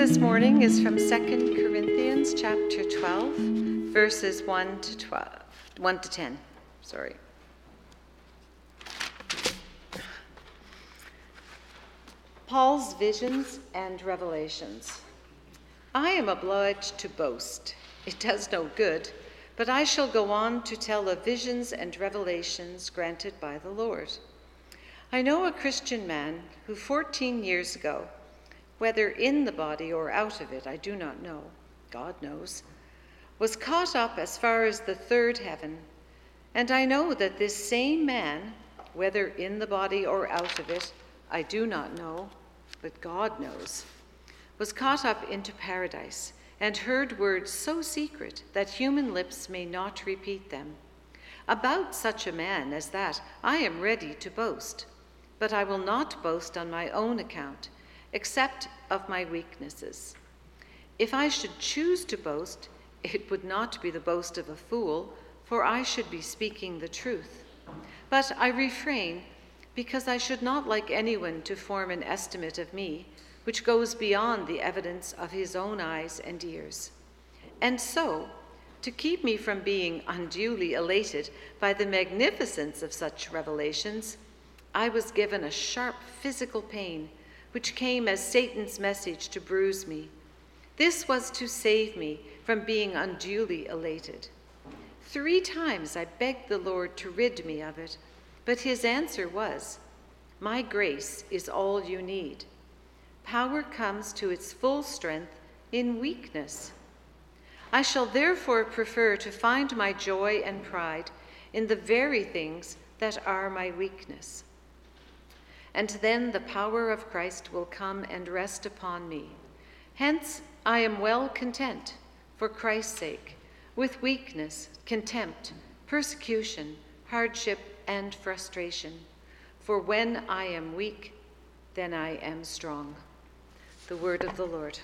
this morning is from 2 Corinthians chapter 12, verses 1 to 12, 1 to 10. Sorry. Paul's visions and revelations. I am obliged to boast. It does no good, but I shall go on to tell of visions and revelations granted by the Lord. I know a Christian man who 14 years ago, whether in the body or out of it, I do not know, God knows, was caught up as far as the third heaven. And I know that this same man, whether in the body or out of it, I do not know, but God knows, was caught up into paradise and heard words so secret that human lips may not repeat them. About such a man as that I am ready to boast, but I will not boast on my own account except of my weaknesses. If I should choose to boast, it would not be the boast of a fool, for I should be speaking the truth. But I refrain because I should not like anyone to form an estimate of me which goes beyond the evidence of his own eyes and ears. And so, to keep me from being unduly elated by the magnificence of such revelations, I was given a sharp physical pain which came as Satan's message to bruise me. This was to save me from being unduly elated. Three times I begged the Lord to rid me of it, but his answer was, My grace is all you need. Power comes to its full strength in weakness. I shall therefore prefer to find my joy and pride in the very things that are my weakness and then the power of Christ will come and rest upon me. Hence, I am well content, for Christ's sake, with weakness, contempt, persecution, hardship, and frustration. For when I am weak, then I am strong. The word of the Lord.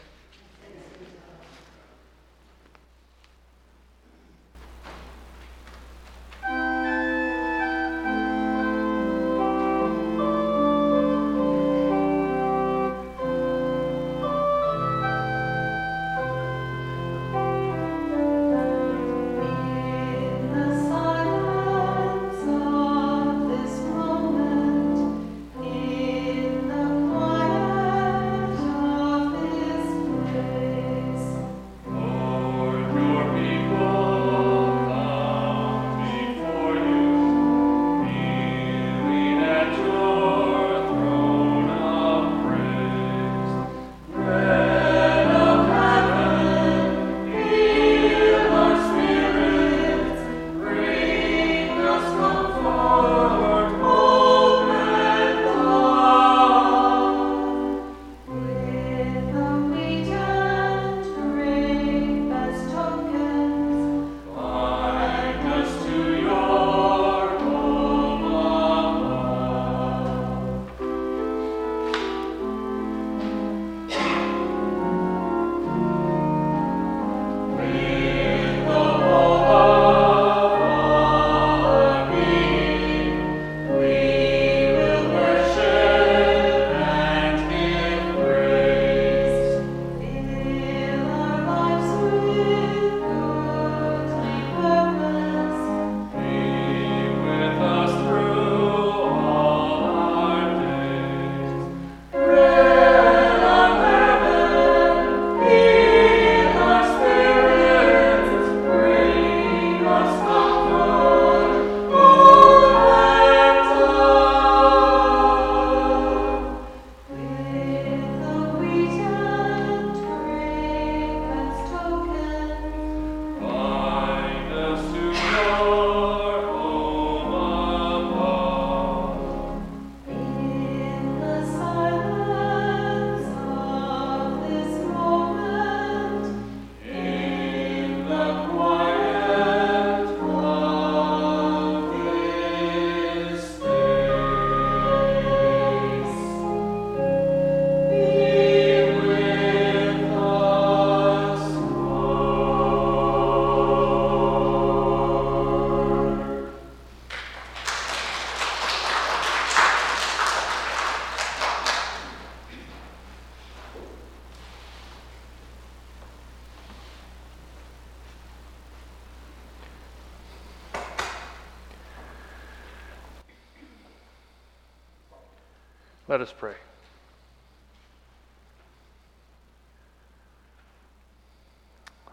Let us pray.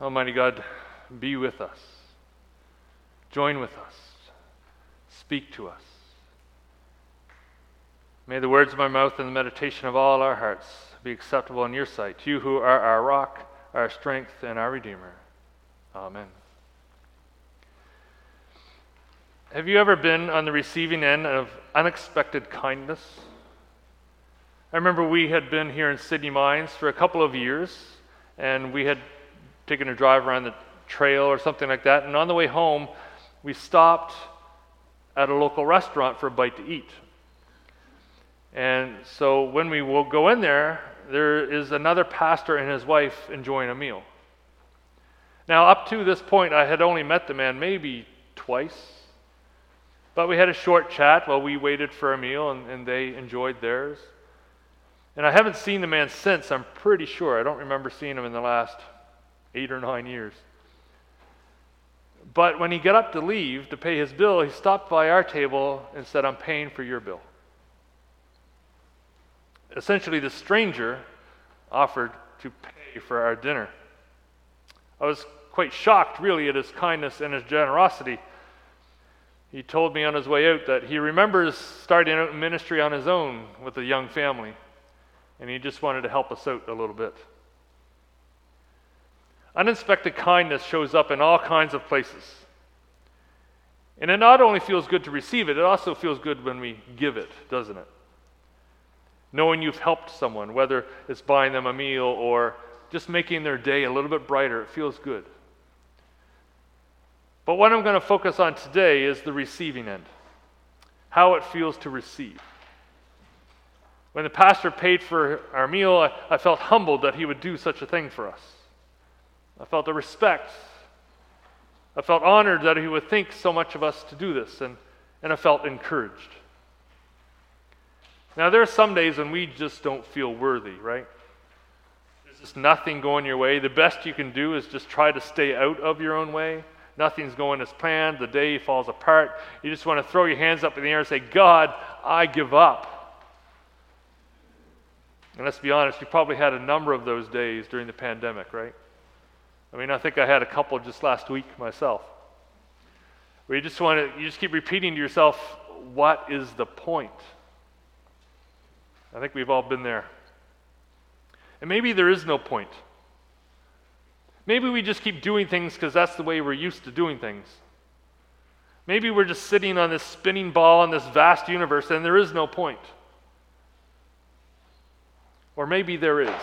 Almighty God, be with us. Join with us. Speak to us. May the words of my mouth and the meditation of all our hearts be acceptable in your sight, you who are our rock, our strength, and our Redeemer. Amen. Have you ever been on the receiving end of unexpected kindness? I remember we had been here in Sydney Mines for a couple of years, and we had taken a drive around the trail or something like that. And on the way home, we stopped at a local restaurant for a bite to eat. And so when we will go in there, there is another pastor and his wife enjoying a meal. Now, up to this point, I had only met the man maybe twice, but we had a short chat while we waited for a meal and, and they enjoyed theirs. And I haven't seen the man since, I'm pretty sure. I don't remember seeing him in the last eight or nine years. But when he got up to leave to pay his bill, he stopped by our table and said, I'm paying for your bill. Essentially, the stranger offered to pay for our dinner. I was quite shocked, really, at his kindness and his generosity. He told me on his way out that he remembers starting out in ministry on his own with a young family, and he just wanted to help us out a little bit. Unexpected kindness shows up in all kinds of places. And it not only feels good to receive it, it also feels good when we give it, doesn't it? Knowing you've helped someone, whether it's buying them a meal or just making their day a little bit brighter, it feels good. But what I'm going to focus on today is the receiving end how it feels to receive. When the pastor paid for our meal, I, I felt humbled that he would do such a thing for us. I felt a respect. I felt honored that he would think so much of us to do this, and, and I felt encouraged. Now, there are some days when we just don't feel worthy, right? There's just nothing going your way. The best you can do is just try to stay out of your own way. Nothing's going as planned. The day falls apart. You just want to throw your hands up in the air and say, God, I give up. And let's be honest, you probably had a number of those days during the pandemic, right? I mean, I think I had a couple just last week myself. Where you just want to, you just keep repeating to yourself, what is the point? I think we've all been there. And maybe there is no point. Maybe we just keep doing things because that's the way we're used to doing things. Maybe we're just sitting on this spinning ball in this vast universe and there is no point. Or maybe there is.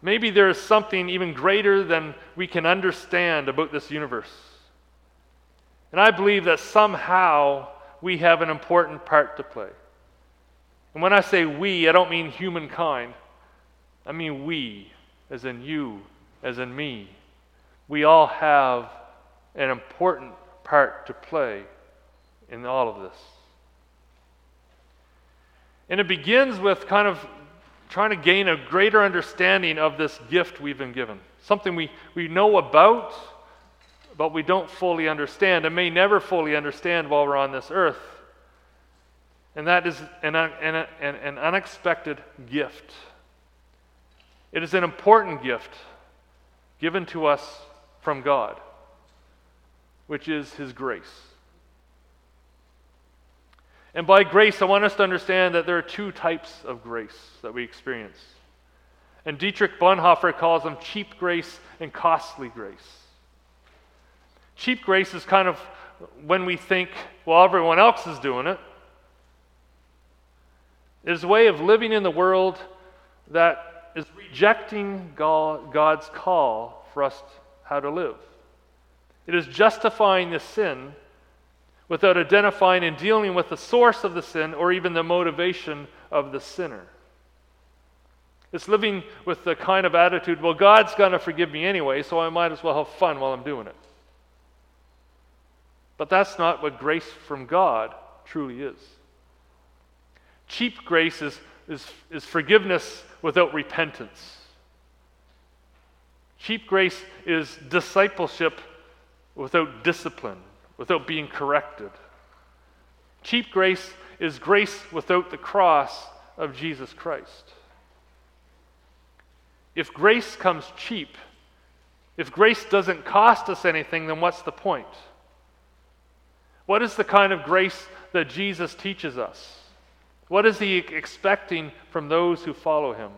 Maybe there is something even greater than we can understand about this universe. And I believe that somehow we have an important part to play. And when I say we, I don't mean humankind, I mean we, as in you, as in me. We all have an important part to play in all of this. And it begins with kind of trying to gain a greater understanding of this gift we've been given. Something we, we know about, but we don't fully understand and may never fully understand while we're on this earth. And that is an, an, an, an unexpected gift. It is an important gift given to us from God, which is His grace. And by grace, I want us to understand that there are two types of grace that we experience. And Dietrich Bonhoeffer calls them cheap grace and costly grace. Cheap grace is kind of when we think, well, everyone else is doing it. It is a way of living in the world that is rejecting God's call for us how to live. It is justifying the sin without identifying and dealing with the source of the sin or even the motivation of the sinner. It's living with the kind of attitude, well, God's going to forgive me anyway, so I might as well have fun while I'm doing it. But that's not what grace from God truly is. Cheap grace is, is, is forgiveness without repentance. Cheap grace is discipleship without discipline without being corrected. Cheap grace is grace without the cross of Jesus Christ. If grace comes cheap, if grace doesn't cost us anything, then what's the point? What is the kind of grace that Jesus teaches us? What is he expecting from those who follow him?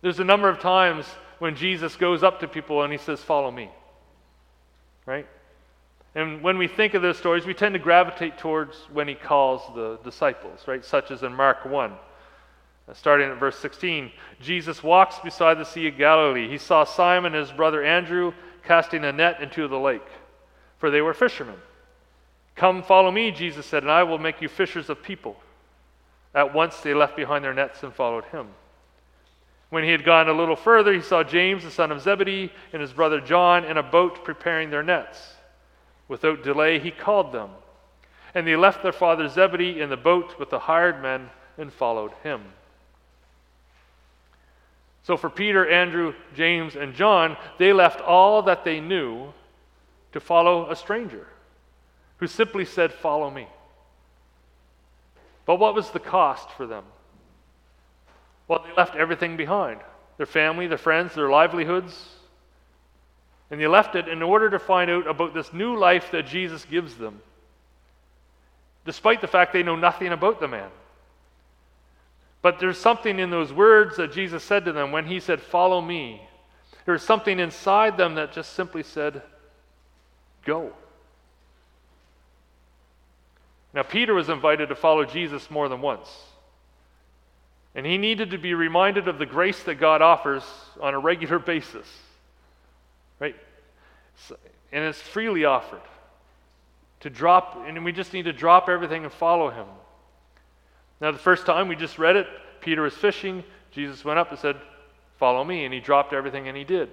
There's a number of times when Jesus goes up to people and he says, Follow me. Right? And when we think of those stories, we tend to gravitate towards when he calls the disciples, right? Such as in Mark 1. Uh, starting at verse 16, Jesus walks beside the Sea of Galilee. He saw Simon and his brother Andrew casting a net into the lake, for they were fishermen. Come, follow me, Jesus said, and I will make you fishers of people. At once they left behind their nets and followed him. When he had gone a little further, he saw James, the son of Zebedee, and his brother John in a boat preparing their nets. Without delay, he called them. And they left their father Zebedee in the boat with the hired men and followed him. So for Peter, Andrew, James, and John, they left all that they knew to follow a stranger who simply said, Follow me. But what was the cost for them? Well, they left everything behind their family, their friends, their livelihoods. And they left it in order to find out about this new life that Jesus gives them, despite the fact they know nothing about the man. But there's something in those words that Jesus said to them when he said, Follow me. There's something inside them that just simply said, Go. Now, Peter was invited to follow Jesus more than once. And he needed to be reminded of the grace that God offers on a regular basis. Right? And it's freely offered. To drop, and we just need to drop everything and follow him. Now, the first time we just read it, Peter was fishing. Jesus went up and said, Follow me. And he dropped everything and he did.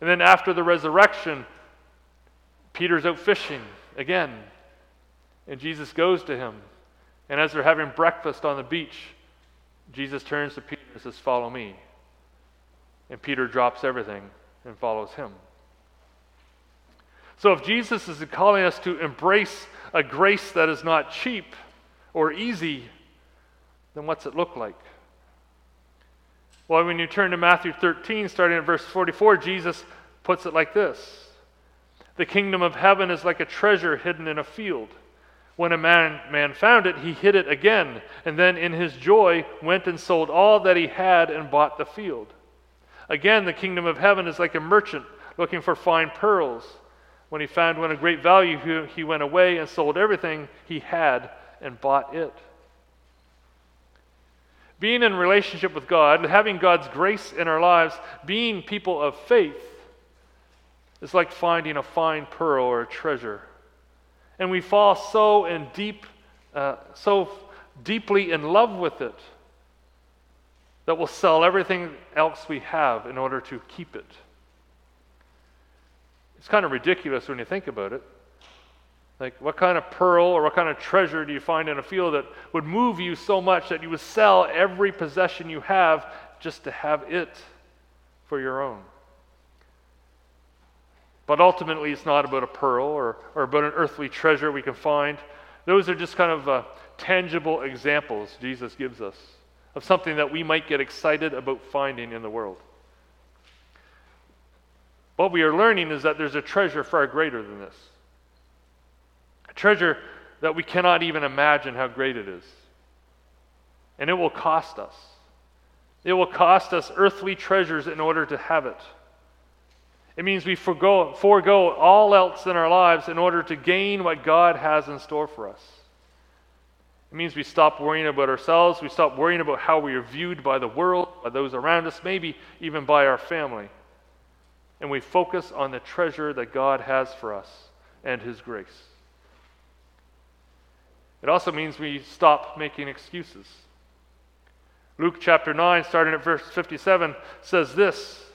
And then after the resurrection, Peter's out fishing again. And Jesus goes to him. And as they're having breakfast on the beach, Jesus turns to Peter and says, Follow me. And Peter drops everything and follows him. So if Jesus is calling us to embrace a grace that is not cheap or easy, then what's it look like? Well, when you turn to Matthew 13, starting at verse 44, Jesus puts it like this The kingdom of heaven is like a treasure hidden in a field when a man, man found it, he hid it again, and then in his joy went and sold all that he had and bought the field. Again, the kingdom of heaven is like a merchant looking for fine pearls. When he found one of great value, he, he went away and sold everything he had and bought it. Being in relationship with God, having God's grace in our lives, being people of faith, is like finding a fine pearl or a treasure and we fall so in deep, uh, so deeply in love with it that we'll sell everything else we have in order to keep it. It's kind of ridiculous when you think about it. Like, what kind of pearl or what kind of treasure do you find in a field that would move you so much that you would sell every possession you have just to have it for your own? But ultimately, it's not about a pearl or, or about an earthly treasure we can find. Those are just kind of uh, tangible examples Jesus gives us of something that we might get excited about finding in the world. What we are learning is that there's a treasure far greater than this. A treasure that we cannot even imagine how great it is. And it will cost us. It will cost us earthly treasures in order to have it. It means we forego, forego all else in our lives in order to gain what God has in store for us. It means we stop worrying about ourselves, we stop worrying about how we are viewed by the world, by those around us, maybe even by our family. And we focus on the treasure that God has for us and His grace. It also means we stop making excuses. Luke chapter 9, starting at verse 57, says this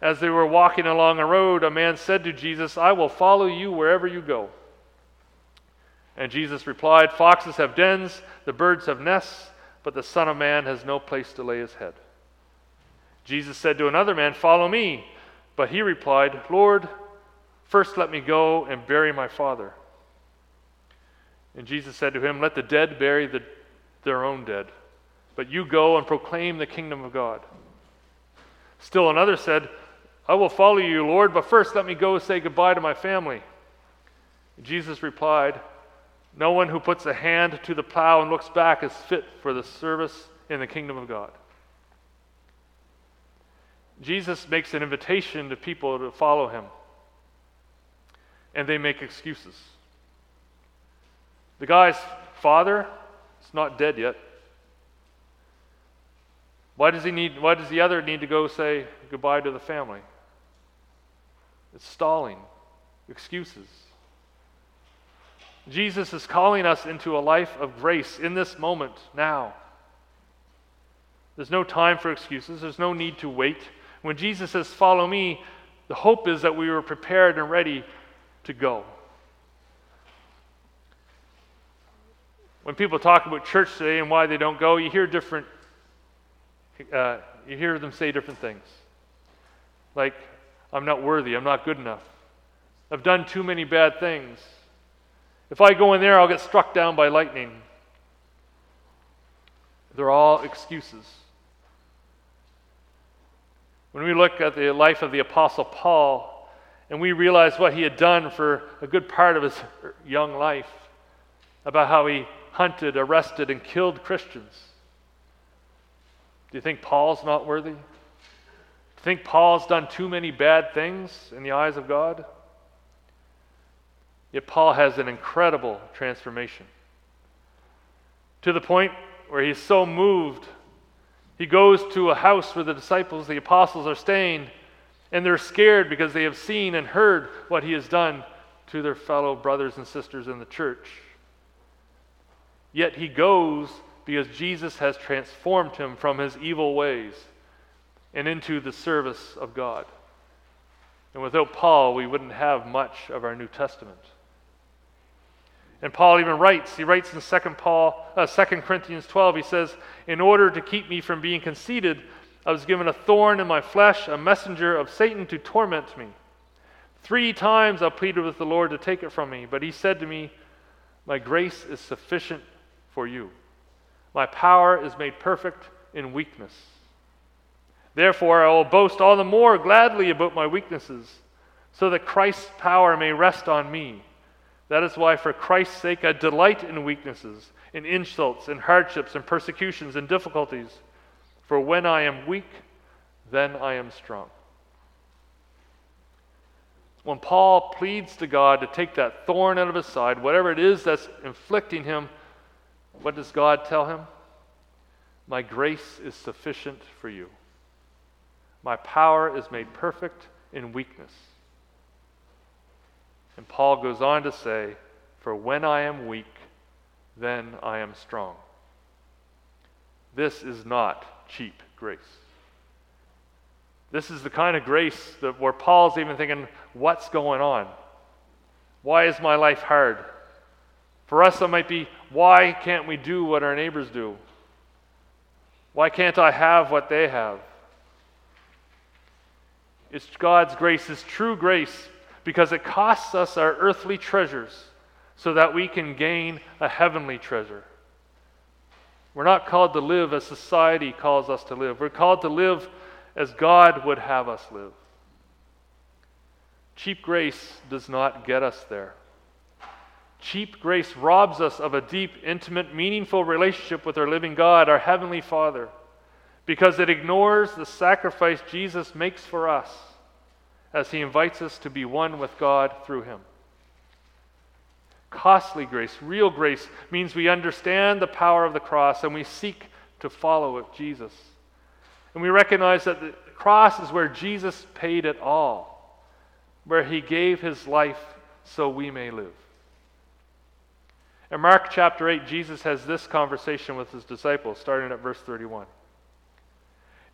as they were walking along a road, a man said to Jesus, I will follow you wherever you go. And Jesus replied, Foxes have dens, the birds have nests, but the Son of Man has no place to lay his head. Jesus said to another man, Follow me. But he replied, Lord, first let me go and bury my father. And Jesus said to him, Let the dead bury the, their own dead, but you go and proclaim the kingdom of God. Still another said, I will follow you, Lord, but first let me go say goodbye to my family. Jesus replied, No one who puts a hand to the plow and looks back is fit for the service in the kingdom of God. Jesus makes an invitation to people to follow him, and they make excuses. The guy's father is not dead yet. Why does he need why does the other need to go say goodbye to the family? It's stalling, excuses. Jesus is calling us into a life of grace in this moment, now. There's no time for excuses, there's no need to wait. When Jesus says, Follow me, the hope is that we were prepared and ready to go. When people talk about church today and why they don't go, you hear different, uh, you hear them say different things. Like, I'm not worthy, I'm not good enough. I've done too many bad things. If I go in there, I'll get struck down by lightning. They're all excuses. When we look at the life of the Apostle Paul and we realize what he had done for a good part of his young life, about how he hunted, arrested, and killed Christians, do you think Paul's not worthy? Think Paul's done too many bad things in the eyes of God? Yet Paul has an incredible transformation to the point where he's so moved. He goes to a house where the disciples, the apostles, are staying, and they're scared because they have seen and heard what he has done to their fellow brothers and sisters in the church. Yet he goes because Jesus has transformed him from his evil ways and into the service of God. And without Paul, we wouldn't have much of our New Testament. And Paul even writes, he writes in 2 Paul, uh, 2 Corinthians 12, he says, In order to keep me from being conceited, I was given a thorn in my flesh, a messenger of Satan to torment me. Three times I pleaded with the Lord to take it from me, but he said to me, My grace is sufficient for you. My power is made perfect in weakness. Therefore, I will boast all the more gladly about my weaknesses, so that Christ's power may rest on me. That is why, for Christ's sake, I delight in weaknesses, in insults, in hardships, in persecutions, in difficulties. For when I am weak, then I am strong. When Paul pleads to God to take that thorn out of his side, whatever it is that's inflicting him, what does God tell him? My grace is sufficient for you. My power is made perfect in weakness. And Paul goes on to say, For when I am weak, then I am strong. This is not cheap grace. This is the kind of grace that where Paul's even thinking, what's going on? Why is my life hard? For us, it might be, why can't we do what our neighbors do? Why can't I have what they have? It's God's grace, His true grace, because it costs us our earthly treasures so that we can gain a heavenly treasure. We're not called to live as society calls us to live. We're called to live as God would have us live. Cheap grace does not get us there. Cheap grace robs us of a deep, intimate, meaningful relationship with our living God, our Heavenly Father, because it ignores the sacrifice Jesus makes for us as he invites us to be one with God through him. Costly grace, real grace, means we understand the power of the cross and we seek to follow it, Jesus. And we recognize that the cross is where Jesus paid it all, where he gave his life so we may live. In Mark chapter 8, Jesus has this conversation with his disciples, starting at verse 31.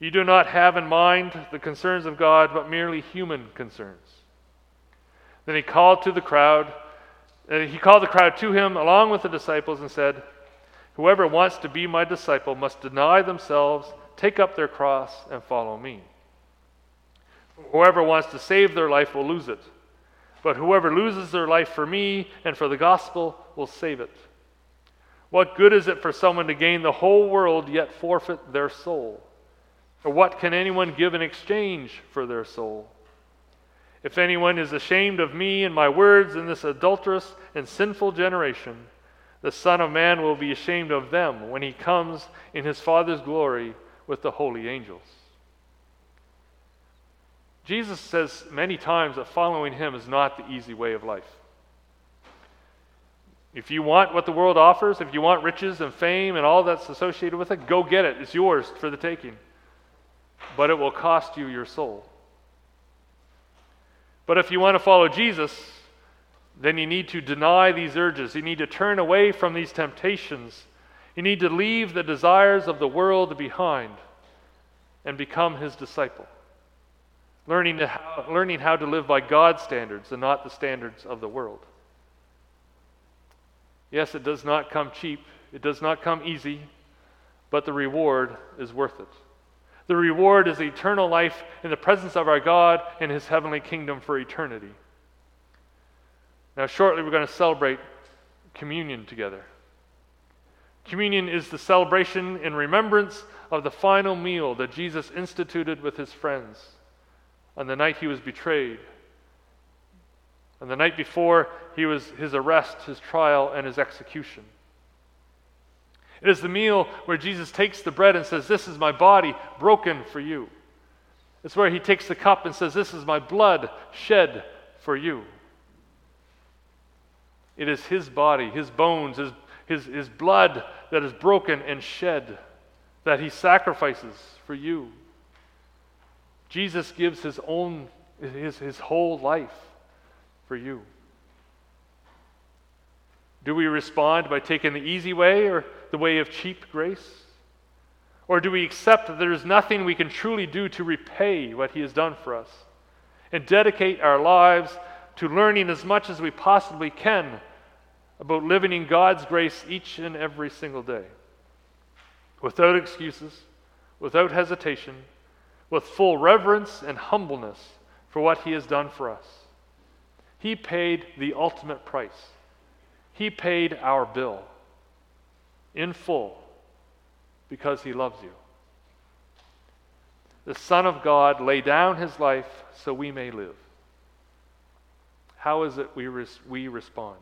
You do not have in mind the concerns of God, but merely human concerns. Then he called to the crowd. Uh, he called the crowd to him along with the disciples and said, Whoever wants to be my disciple must deny themselves, take up their cross, and follow me. Whoever wants to save their life will lose it, but whoever loses their life for me and for the gospel will save it. What good is it for someone to gain the whole world yet forfeit their soul? Or what can anyone give in exchange for their soul? If anyone is ashamed of me and my words in this adulterous and sinful generation, the Son of Man will be ashamed of them when he comes in his Father's glory with the holy angels. Jesus says many times that following him is not the easy way of life. If you want what the world offers, if you want riches and fame and all that's associated with it, go get it. It's yours for the taking. But it will cost you your soul. But if you want to follow Jesus, then you need to deny these urges. You need to turn away from these temptations. You need to leave the desires of the world behind and become his disciple. Learning, how, learning how to live by God's standards and not the standards of the world. Yes, it does not come cheap, it does not come easy, but the reward is worth it. The reward is eternal life in the presence of our God in his heavenly kingdom for eternity. Now, shortly, we're going to celebrate communion together. Communion is the celebration in remembrance of the final meal that Jesus instituted with his friends on the night he was betrayed, on the night before he was, his arrest, his trial, and his execution. It is the meal where Jesus takes the bread and says, This is my body broken for you. It's where he takes the cup and says, This is my blood shed for you. It is his body, his bones, his, his, his blood that is broken and shed that he sacrifices for you. Jesus gives his own, his, his whole life for you. Do we respond by taking the easy way or the way of cheap grace? Or do we accept that there is nothing we can truly do to repay what He has done for us and dedicate our lives to learning as much as we possibly can about living in God's grace each and every single day? Without excuses, without hesitation, with full reverence and humbleness for what He has done for us. He paid the ultimate price. He paid our bill in full because he loves you. The Son of God lay down his life so we may live. How is it we, res- we respond?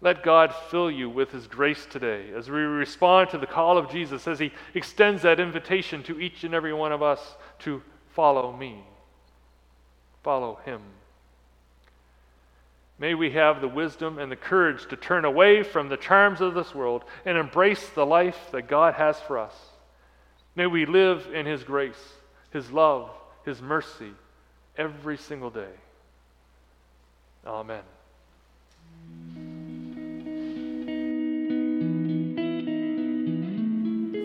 Let God fill you with his grace today as we respond to the call of Jesus as he extends that invitation to each and every one of us to follow me. Follow him. May we have the wisdom and the courage to turn away from the charms of this world and embrace the life that God has for us. May we live in His grace, His love, His mercy every single day. Amen.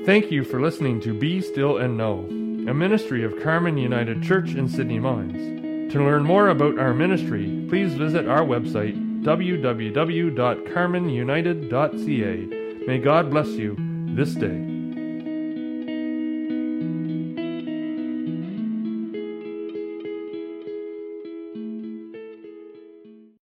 Thank you for listening to Be Still and Know, a ministry of Carmen United Church in Sydney Mines. To learn more about our ministry, please visit our website www.carmenunited.ca. May God bless you this day.